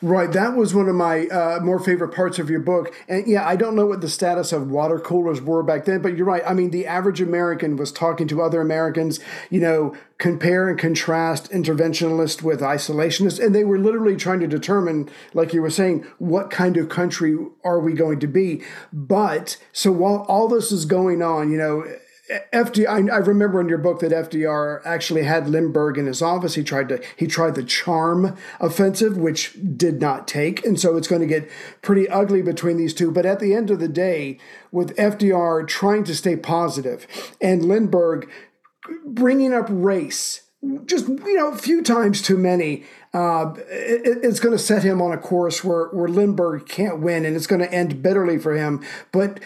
Right, that was one of my uh, more favorite parts of your book. And yeah, I don't know what the status of water coolers were back then, but you're right. I mean, the average American was talking to other Americans, you know, compare and contrast interventionist with isolationist, and they were literally trying to determine, like you were saying, what kind of country are we going to be. But so while all this is going on, you know, FDR, I, remember in your book that FDR actually had Lindbergh in his office. He tried to he tried the charm offensive, which did not take, and so it's going to get pretty ugly between these two. But at the end of the day, with FDR trying to stay positive and Lindbergh bringing up race, just you know, a few times too many, uh, it, it's going to set him on a course where where Lindbergh can't win, and it's going to end bitterly for him. But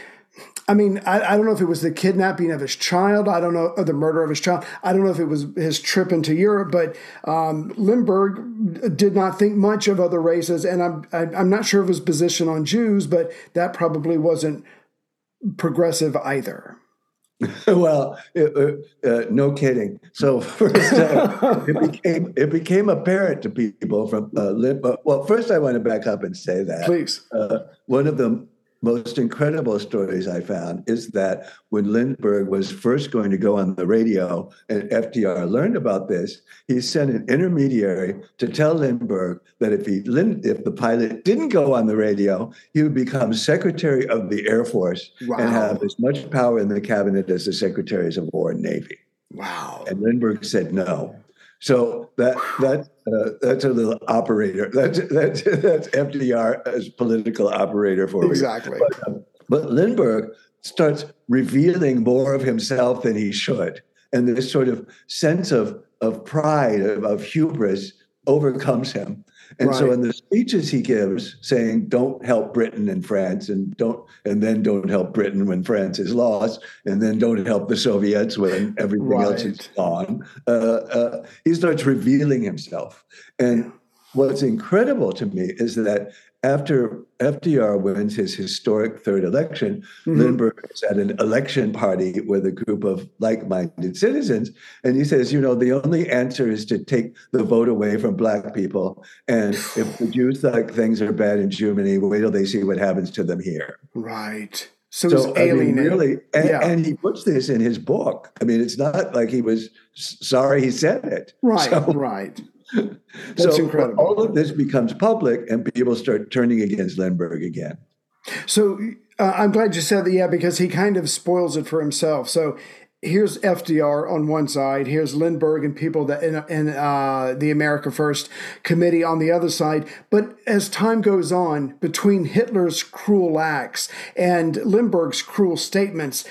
I mean, I, I, don't know if it was the kidnapping of his child. I don't know, or the murder of his child. I don't know if it was his trip into Europe, but um, Lindbergh did not think much of other races. And I'm, I, am not sure of his position on Jews, but that probably wasn't progressive either. well, it, uh, uh, no kidding. So first, uh, it became it became apparent to people from uh, Well, first, I want to back up and say that please. Uh, one of the most incredible stories I found is that when Lindbergh was first going to go on the radio and FDR learned about this, he sent an intermediary to tell Lindbergh that if he if the pilot didn't go on the radio, he would become Secretary of the Air Force wow. and have as much power in the cabinet as the Secretaries of War and Navy. Wow. And Lindbergh said no. So that that uh, that's a little operator. That's that's that's FDR as political operator for exactly. But, um, but Lindbergh starts revealing more of himself than he should, and this sort of sense of of pride of, of hubris overcomes him. And right. so in the speeches he gives saying don't help Britain and France and don't and then don't help Britain when France is lost and then don't help the Soviets when everything right. else is gone. Uh, uh, he starts revealing himself. And what's incredible to me is that after FDR wins his historic third election, mm-hmm. Lindbergh is at an election party with a group of like minded citizens. And he says, you know, the only answer is to take the vote away from Black people. And if the Jews think things are bad in Germany, wait till they see what happens to them here. Right. So, so I mean, really, and, yeah. and, he puts this in his book. I mean, it's not like he was sorry he said it. Right, so, right. That's so incredible. All of this becomes public, and people start turning against Lindbergh again. So uh, I'm glad you said that, yeah, because he kind of spoils it for himself. So here's FDR on one side, here's Lindbergh and people that in, in uh, the America First committee on the other side. But as time goes on, between Hitler's cruel acts and Lindbergh's cruel statements,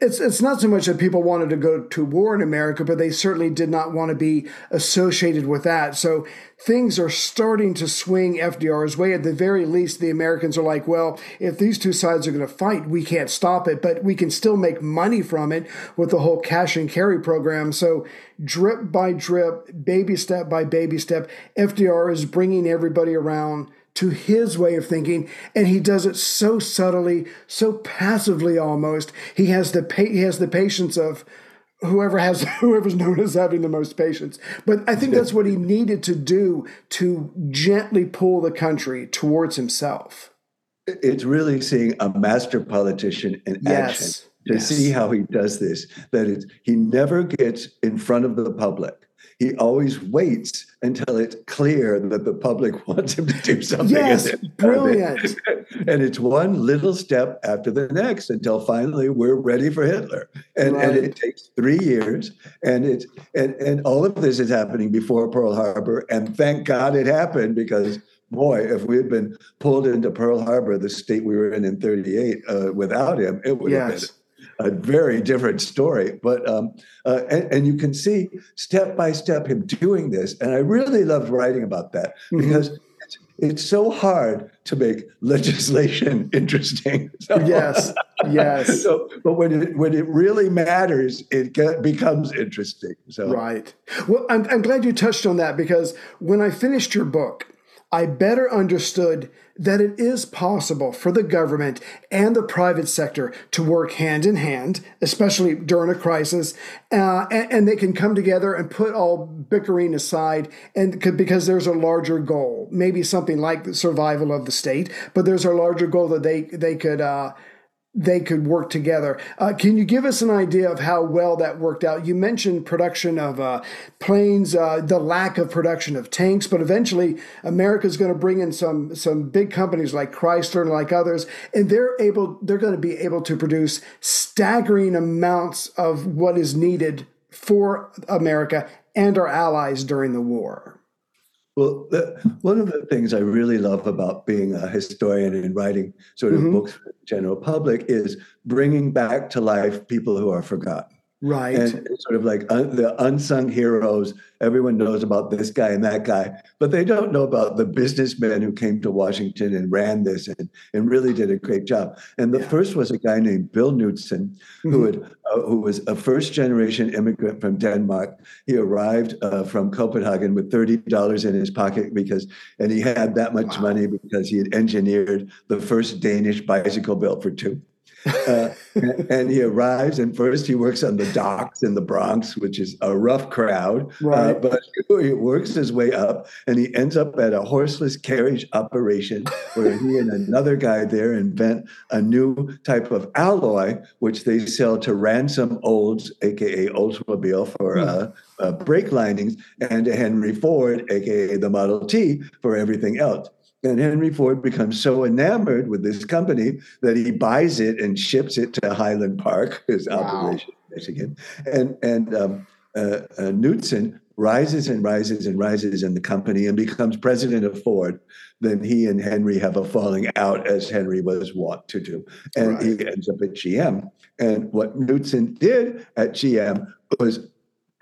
it's it's not so much that people wanted to go to war in America, but they certainly did not want to be associated with that. So things are starting to swing FDR's way. At the very least, the Americans are like, well, if these two sides are going to fight, we can't stop it, but we can still make money from it with the whole cash and carry program. So drip by drip, baby step by baby step, FDR is bringing everybody around to his way of thinking, and he does it so subtly, so passively almost. He has the pa- he has the patience of whoever has whoever's known as having the most patience. But I think that's what he needed to do to gently pull the country towards himself. It's really seeing a master politician in yes. action to yes. see how he does this. That it's, he never gets in front of the public he always waits until it's clear that the public wants him to do something. Yes, brilliant. and it's one little step after the next until finally we're ready for Hitler. And, right. and it takes three years. And it's and, and all of this is happening before Pearl Harbor. And thank God it happened because boy, if we had been pulled into Pearl Harbor, the state we were in in 38, uh, without him, it would yes. have been a very different story. But um, uh, and, and, you can see step by step him doing this, and I really loved writing about that mm-hmm. because it's, it's, so hard to make legislation interesting. So, yes, yes. So, but when it when it really matters, it get, becomes interesting. So right. Well, I'm, I'm glad you touched on that because when I finished your book, I better understood that it is possible for the government and the private sector to work hand in hand, especially during a crisis, uh, and, and, they can come together and put all bickering aside, and because there's a larger goal, maybe something like the survival of the state, but there's a larger goal that they they could. Uh, they could work together. Uh, can you give us an idea of how well that worked out? You mentioned production of uh, planes, uh, the lack of production of tanks, but eventually America is going to bring in some some big companies like Chrysler and like others, and they're able they're going to be able to produce staggering amounts of what is needed for America and our allies during the war. Well, the, one of the things I really love about being a historian and writing sort of mm-hmm. books for general public is bringing back to life people who are forgotten. Right. And it's sort of like the unsung heroes. Everyone knows about this guy and that guy, but they don't know about the businessmen who came to Washington and ran this and, and really did a great job. And the yeah. first was a guy named Bill Knudsen, mm-hmm. who, had, uh, who was a first generation immigrant from Denmark. He arrived uh, from Copenhagen with $30 in his pocket because, and he had that much wow. money because he had engineered the first Danish bicycle built for two. Uh, and, he arrives, and first he works on the docks in the Bronx, which is a rough crowd. Uh, right. Uh, but he works his way up, and he ends up at a horseless carriage operation where he and another guy there invent a new type of alloy, which they sell to Ransom Olds, aka Oldsmobile, for hmm. uh, uh, brake linings, and to Henry Ford, aka the Model T, for everything else. And Henry Ford becomes so enamored with this company that he buys it and ships it to Highland Park, his wow. operation in Michigan. And and um, uh, uh, Knudsen rises and rises and rises in the company and becomes president of Ford. Then he and Henry have a falling out, as Henry was wont to do, and right. he ends up at GM. And what Knudsen did at GM was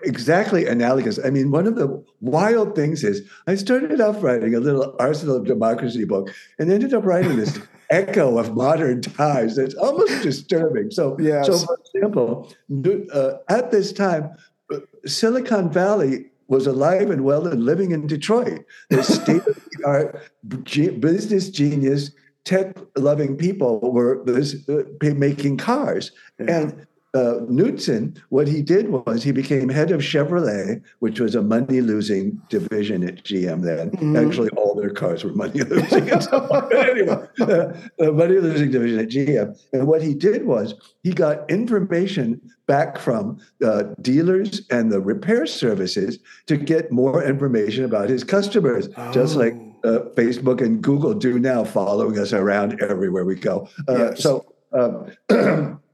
exactly analogous. I mean, one of the wild things is I started off writing a little Arsenal of Democracy book and ended up writing this echo of modern times that's almost disturbing. So, yes. so for example, uh, at this time, uh, Silicon Valley was alive and well and living in Detroit. The state of the art business genius, tech loving people were uh, making cars. Yeah. And uh, Knudsen, what he did was he became head of Chevrolet, which was a money losing division at GM then. Mm-hmm. Actually, all their cars were money losing. anyway, uh, a money losing division at GM. And what he did was he got information back from uh, dealers and the repair services to get more information about his customers, oh. just like uh, Facebook and Google do now, following us around everywhere we go. Uh, yes. So, um,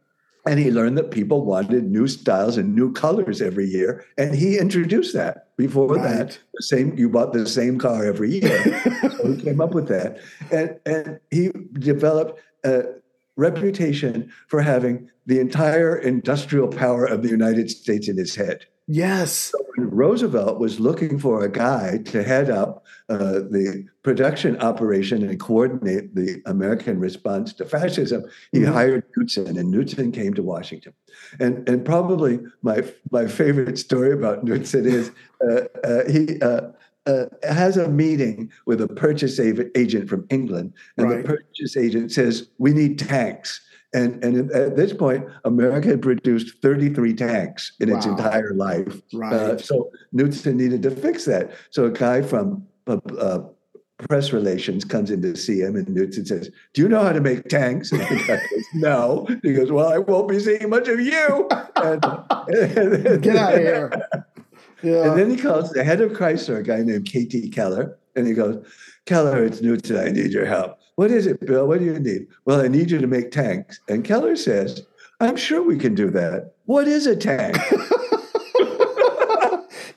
And he learned that people wanted new styles and new colors every year. And he introduced that. Before right. that, the same you bought the same car every year. so he came up with that. And and he developed a reputation for having the entire industrial power of the United States in his head. Yes. So Roosevelt was looking for a guy to head up uh, the production operation and coordinate the American response to fascism. He mm-hmm. hired Knudsen, and Knudsen came to Washington. And and probably my my favorite story about Knudsen is uh, uh, he. Uh, uh, has a meeting with a purchase agent from England, and right. the purchase agent says, "We need tanks." And, and at this point, America had produced 33 tanks in wow. its entire life. Right. Uh, so Knudsen needed to fix that. So a guy from uh, uh, press relations comes in to see him, and Knudsen says, "Do you know how to make tanks?" And the guy goes, "No." He goes, "Well, I won't be seeing much of you." And, and, Get out of here. Yeah. And then he calls the head of Chrysler, a guy named K.T. Keller, and he goes, "Keller, it's Knudsen. I need your help." What is it, Bill? What do you need? Well, I need you to make tanks. And Keller says, I'm sure we can do that. What is a tank?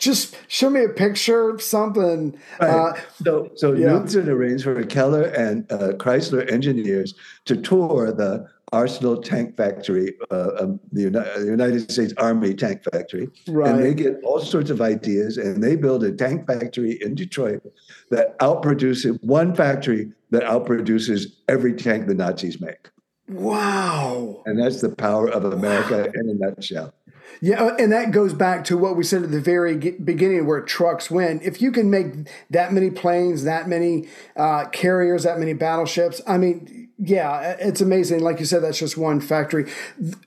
Just show me a picture, of something. Right. Uh, so, so yeah. Knudsen arranged for Keller and uh, Chrysler engineers to tour the Arsenal Tank Factory, uh, um, the, United States Army Tank Factory, right. and they get all sorts of ideas, and they build a tank factory in Detroit that outproduces one factory that outproduces every tank the Nazis make. Wow! And that's the power of America in a nutshell. Yeah, uh, and that goes back to what we said at the very beginning, where trucks win. If you can make that many planes, that many uh, carriers, that many battleships, I mean, yeah, it's amazing. Like you said, that's just one factory.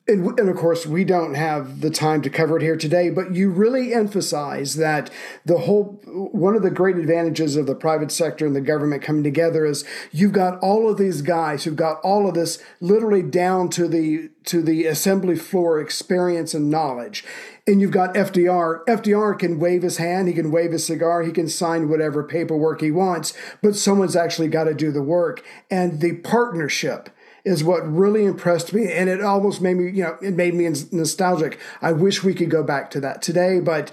And, and, of course, we don't have the time to cover it here today, but you really emphasize that the whole one of the great advantages of the private sector and the government coming together is you've got all of these guys who've got all of this literally down to the to the assembly floor experience and knowledge and you've got FDR. FDR can wave his hand, he can wave his cigar, he can sign whatever paperwork he wants, but someone's actually got to do the work. And the partnership is what really impressed me. And it almost made me, you know, it made me nostalgic. I wish we could go back to that today, but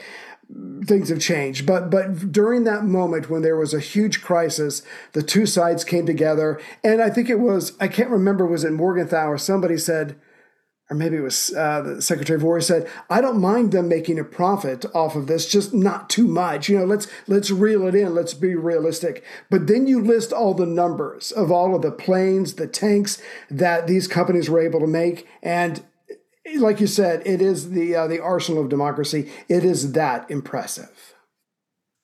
things have changed. But but during that moment when there was a huge crisis, the two sides came together. And I think it was, I can't remember, was it Morgenthau or somebody said, or maybe it was uh, the Secretary of War said, "I don't mind them making a profit off of this, just not too much. You know, let's let's reel it in. Let's be realistic." But then you list all the numbers of all of the planes, the tanks that these companies were able to make, and like you said, it is the uh, the arsenal of democracy. It is that impressive.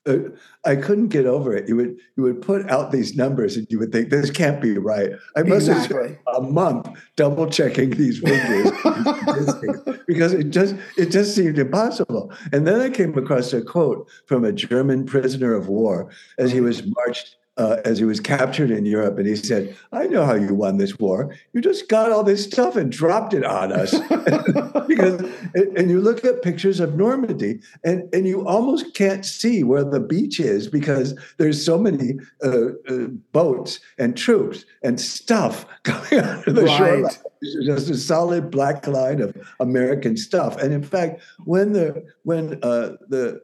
Uh, I couldn't get over it. You would you would put out these numbers and you would think this can't be right. I must exactly. have spent a month double checking these figures because it just it just seemed impossible. And then I came across a quote from a German prisoner of war as he was marched uh, as he was captured in Europe, and he said, "I know how you won this war. You just got all this stuff and dropped it on us." because, and you look at pictures of Normandy, and and you almost can't see where the beach is because there's so many uh, uh, boats and troops and stuff coming out of the right. shoreline. It's just a solid black line of American stuff. And in fact, when the when uh, the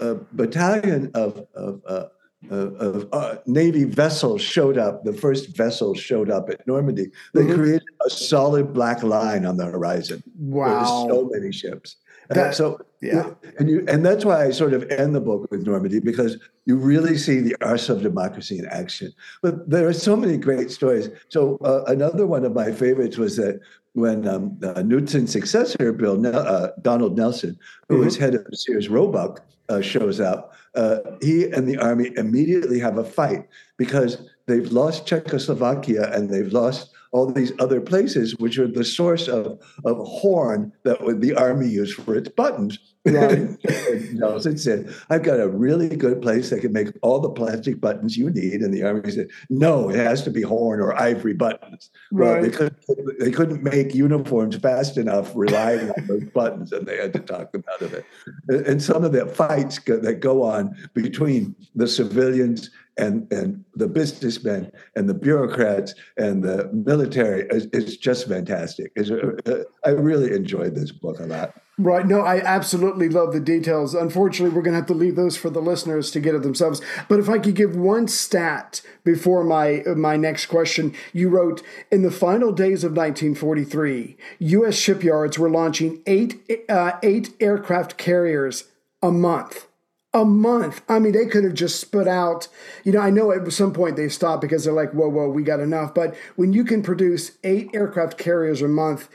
uh, battalion of, of uh, uh, Navy vessels showed up. The first vessels showed up at Normandy. They mm-hmm. created a solid black line on the horizon. Wow! so many ships. That, so yeah, and you and that's why I sort of end the book with Normandy because you really see the arse of democracy in action. But there are so many great stories. So uh, another one of my favorites was that when um, uh, Knudsen's successor, Bill uh, Donald Nelson, who mm-hmm. was head of Sears Roebuck, uh, shows up, uh, he and the army immediately have a fight because they've lost Czechoslovakia and they've lost all these other places, which are the source of, of horn that would, the army used for its buttons. Right. Nelson said, I've got a really good place that can make all the plastic buttons you need. And the army said, No, it has to be horn or ivory buttons. Right. Well, they, couldn't, they couldn't make uniforms fast enough relying on those buttons, and they had to talk them out of it. And some of the fights that go on between the civilians and and the businessmen and the bureaucrats and the military is, is just fantastic. It's, uh, I really enjoyed this book a lot. Right. No, I absolutely love the details. Unfortunately, we're going to have to leave those for the listeners to get it themselves. But if I could give one stat before my my next question, you wrote in the final days of 1943, U.S. shipyards were launching eight uh, eight aircraft carriers a month a month. I mean, they could have just spit out, you know, I know at some point they stopped because they're like, whoa, whoa, we got enough. But when you can produce eight aircraft carriers a month,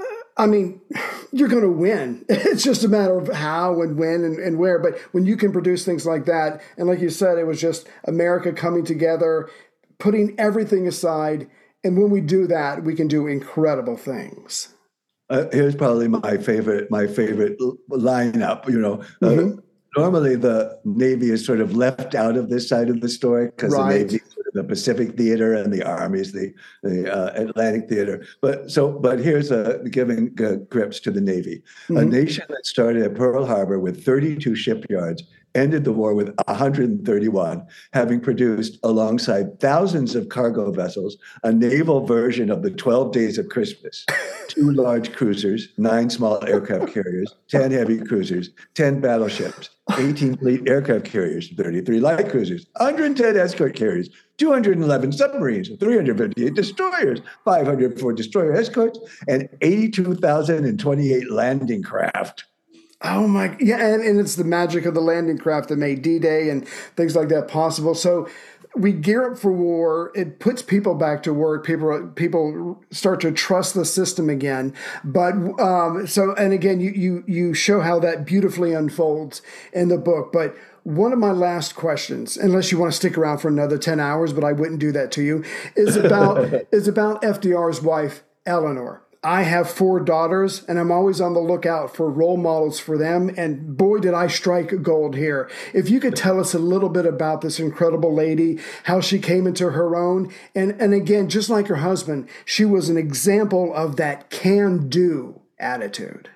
uh, I mean, you're going to win. It's just a matter of how and when and, and where. But when you can produce things like that, and like you said, it was just America coming together, putting everything aside. And when we do that, we can do incredible things. Uh, here's probably my favorite my favorite lineup. You know, uh, mm-hmm. uh, normally the Navy is sort of left out of this side of the story because right. the Navy sort of the Pacific Theater and the Army's the the uh, Atlantic Theater. But so, but here's a giving uh, grips to the Navy, mm-hmm. a nation that started at Pearl Harbor with 32 shipyards ended the war with 131, having produced, alongside thousands of cargo vessels, a naval version of the 12 Days of Christmas. Two large cruisers, nine small aircraft carriers, 10 heavy cruisers, 10 battleships, 18 fleet aircraft carriers, 33 light cruisers, 110 escort carriers, 211 submarines, 358 destroyers, 504 destroyer escorts, and 82,028 landing craft. Oh my, yeah, and, and it's the magic of the landing craft that made D Day and things like that possible. So we gear up for war. It puts people back to work. People people start to trust the system again. But um, so and again, you you you show how that beautifully unfolds in the book. But one of my last questions, unless you want to stick around for another ten hours, but I wouldn't do that to you, is about is about FDR's wife Eleanor. I have four daughters, and I'm always on the lookout for role models for them. And boy, did I strike gold here. If you could tell us a little bit about this incredible lady, how she came into her own, and, and again, just like her husband, she was an example of that can do attitude.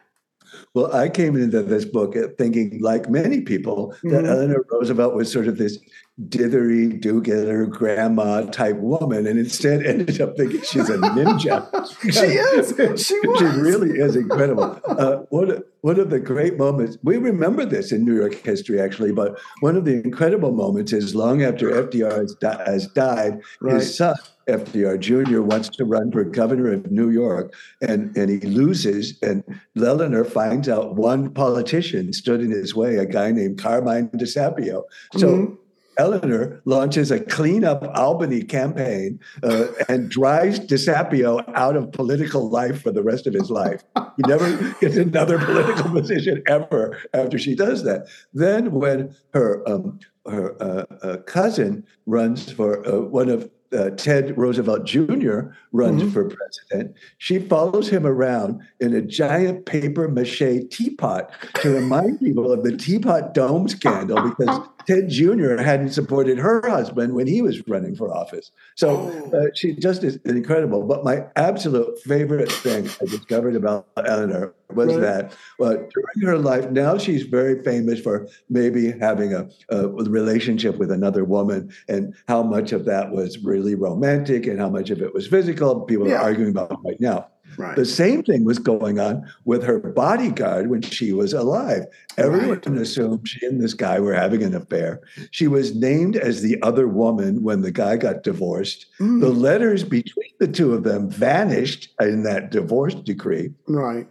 Well, I came into this book thinking, like many people, that mm-hmm. Eleanor Roosevelt was sort of this dithery, do-getter, grandma type woman, and instead ended up thinking she's a ninja. she is. She, was. she really is incredible. Uh, one, one of the great moments, we remember this in New York history, actually, but one of the incredible moments is long after FDR has, di- has died, right. his son, FDR Jr. wants to run for governor of New York, and, and he loses. And Eleanor finds out one politician stood in his way, a guy named Carmine DeSapio. So mm-hmm Eleanor launches a clean up Albany campaign uh, and drives DeSapio out of political life for the rest of his life. He never gets another political position ever after she does that. Then, when her um, her uh, uh, cousin runs for uh, one of uh, Ted Roosevelt Jr. runs mm-hmm. for president, she follows him around in a giant paper mache teapot to remind people of the teapot dome scandal because Ted Jr. hadn't supported her husband when he was running for office. So oh. uh, she just is incredible. But my absolute favorite thing I discovered about Eleanor was right. that well, during her life, now she's very famous for maybe having a, a, relationship with another woman and how much of that was really romantic and how much of it was physical. People yeah. are arguing about right now. Right. The same thing was going on with her bodyguard when she was alive. Everyone right. assumed she and this guy were having an affair. She was named as the other woman when the guy got divorced. Mm. The letters between the two of them vanished in that divorce decree. Right.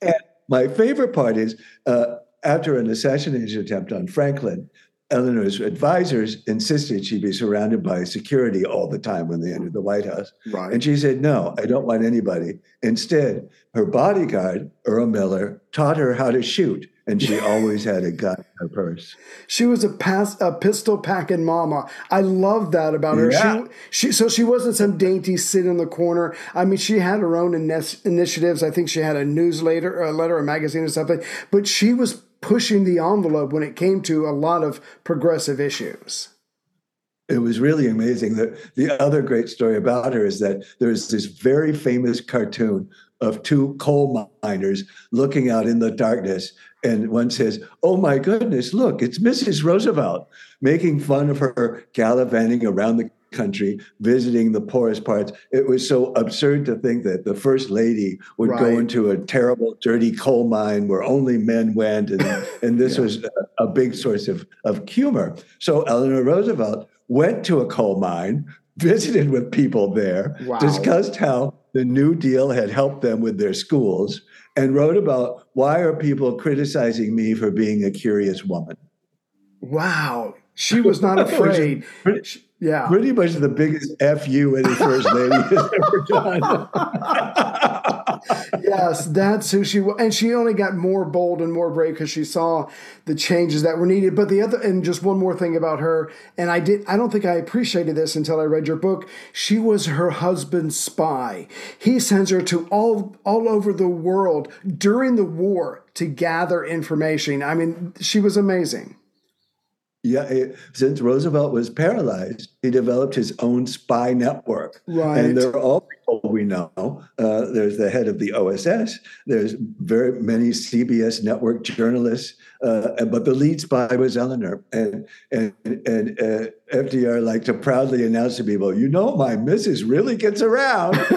And my favorite part is uh, after an assassination attempt on Franklin, Eleanor's advisors insisted she be surrounded by security all the time when they entered the White House. Right. And she said, No, I don't want anybody. Instead, her bodyguard, Earl Miller, taught her how to shoot, and she always had a gun in her purse. She was a, pass, a pistol packing mama. I love that about her. Yeah. She, she, so she wasn't some dainty sit in the corner. I mean, she had her own in- initiatives. I think she had a newsletter, a letter, a magazine, or something. But she was pushing the envelope when it came to a lot of progressive issues. It was really amazing. The, the other great story about her is that there's this very famous cartoon of two coal miners looking out in the darkness. And one says, Oh my goodness, look, it's Mrs. Roosevelt, making fun of her gallivanting around the country visiting the poorest parts. It was so absurd to think that the first lady would right. go into a terrible, dirty coal mine where only men went, and, and this yeah. was a, a, big source of, of humor. So Eleanor Roosevelt went to a coal mine, visited with people there, wow. discussed how the New Deal had helped them with their schools, and wrote about why are people criticizing me for being a curious woman. Wow. She was not afraid. Yeah. Pretty much the biggest FU any first lady has ever done. yes, that's who she was. And she only got more bold and more brave because she saw the changes that were needed. But the other, and just one more thing about her, and I did, I don't think I appreciated this until I read your book. She was her husband's spy. He sends her to all, all over the world during the war to gather information. I mean, she was amazing. Yeah, it, since Roosevelt was paralyzed, he developed his own spy network. Right. And they're all we know. Uh, there's the head of the OSS. There's very many CBS network journalists. Uh, but the lead spy was Eleanor. And, and, and uh, FDR liked to proudly announce to people, you know, my missus really gets around.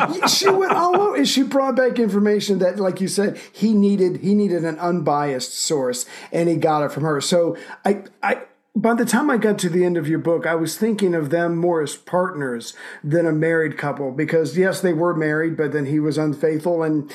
she went all over, and she brought back information that, like you said, he needed he needed an unbiased source, and he got it from her. So I I by the time I got to the end of your book, I was thinking of them more as partners than a married couple because yes, they were married, but then he was unfaithful and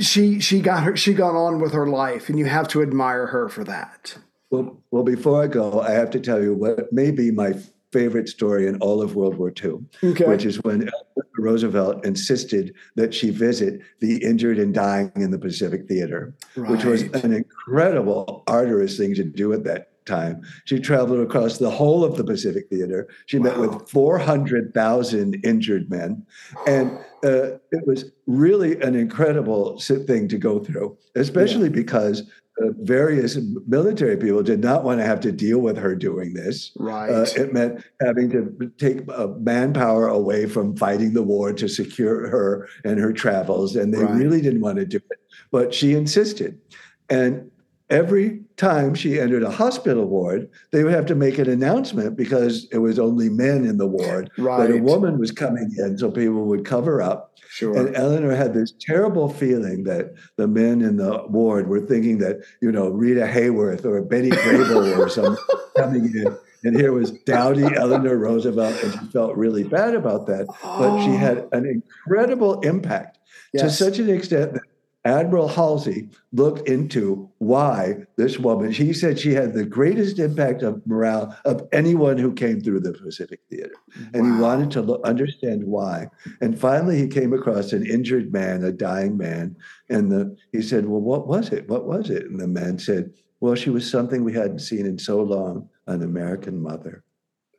she she got her she got on with her life and you have to admire her for that. Well, well, before I go, I have to tell you what may be my favorite story in all of World War II, okay. which is when Roosevelt insisted that she visit the injured and dying in the Pacific Theater, right. which was an incredible, arduous thing to do at that time. She traveled across the whole of the Pacific Theater. She wow. met with 400,000 injured men. And uh, it was really an incredible thing to go through, especially yeah. because uh, various military people did not want to have to deal with her doing this. Right. Uh, it meant having to take uh, manpower away from fighting the war to secure her and her travels, and they right. really didn't want to do it. But she insisted. And every time she entered a hospital ward, they would have to make an announcement because it was only men in the ward right. that a woman was coming in, so people would cover up. Sure. And Eleanor had this terrible feeling that the men in the ward were thinking that, you know, Rita Hayworth or Betty Grable or some coming in. And here was dowdy Eleanor Roosevelt, and she felt really bad about that. But she oh. had an incredible impact yes. to such an extent that Admiral Halsey looked into why this woman, he said she had the greatest impact of morale of anyone who came through the Pacific Theater. And wow. he wanted to look, understand why. And finally, he came across an injured man, a dying man. And the, he said, Well, what was it? What was it? And the man said, Well, she was something we hadn't seen in so long an American mother.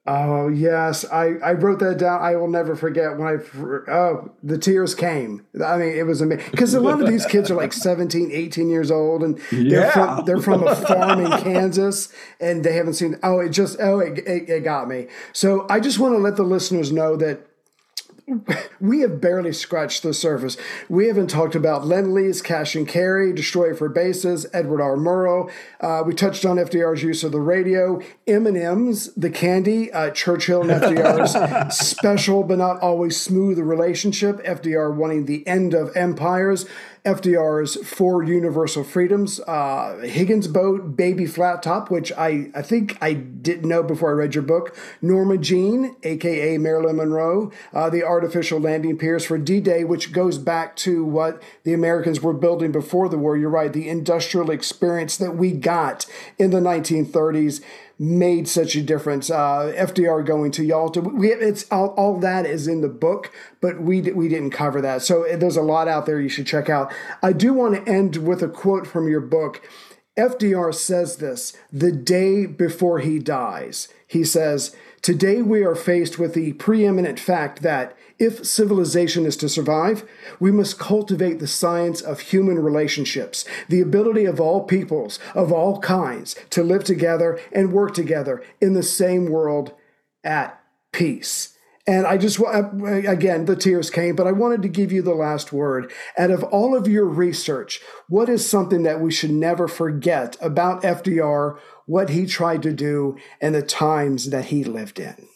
Oh yes, I, I wrote that down. I will never forget when I oh the tears came. I mean it was amazing because a lot of these kids are like 17, 18 years old and yeah. they're from they're from a farm in Kansas and they haven't seen. Oh, it just oh it, it, it got me. So I just want to let the listeners know that we have barely scratched the surface. We haven't talked about Lend-Lease, Cash and Carry, Destroy for Bases, Edward R. Murrow. Uh, we touched on FDR's use of the radio, M&M's, the candy, uh, Churchill and FDR's special but not always smooth relationship, FDR wanting the end of empires, FDR's Four Universal Freedoms, uh, Higgins Boat, Baby Flat Top, which I, I think I didn't know before I read your book, Norma Jean, aka Marilyn Monroe, uh, the artificial landing piers for D Day, which goes back to what the Americans were building before the war. You're right, the industrial experience that we got in the 1930s made such a difference. Uh, FDR going to Yalta, we, it's all, all that is in the book, but we we didn't cover that. So eh, there's a lot out there you should check out. I do want to end with a quote from your book. FDR says this the day before he dies. He says, Today we are faced with the preeminent fact that if civilization is to survive, we must cultivate the science of human relationships, the ability of all peoples, of all kinds, to live together and work together in the same world at peace. And I just, uh, again, the tears came, but I wanted to give you the last word. Out of all of your research, what is something that we should never forget about FDR, what he tried to do, and the times that he lived in?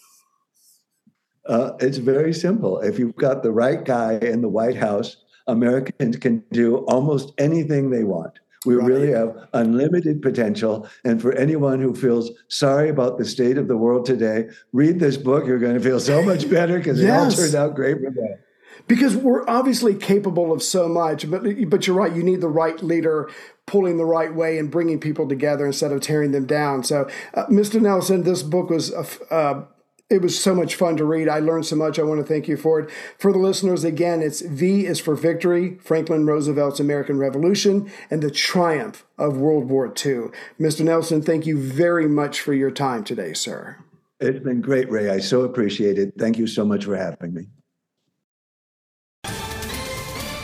Uh, it's very simple. If you've got the right guy in the White House, Americans can do almost anything they want. We right. really have unlimited potential. And for anyone who feels sorry about the state of the world today, read this book. You're going to feel so much better because yes. it all turned out great for them. Because we're obviously capable of so much, but but you're right. You need the right leader pulling the right way and bringing people together instead of tearing them down. So, uh, Mr. Nelson, this book was a, uh, it was so much fun to read. I learned so much. I want to thank you for it. For the listeners, again, it's V is for victory, Franklin Roosevelt's American Revolution, and the triumph of World War II. Mr. Nelson, thank you very much for your time today, sir. It's been great, Ray. I so appreciate it. Thank you so much for having me.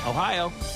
Ohio,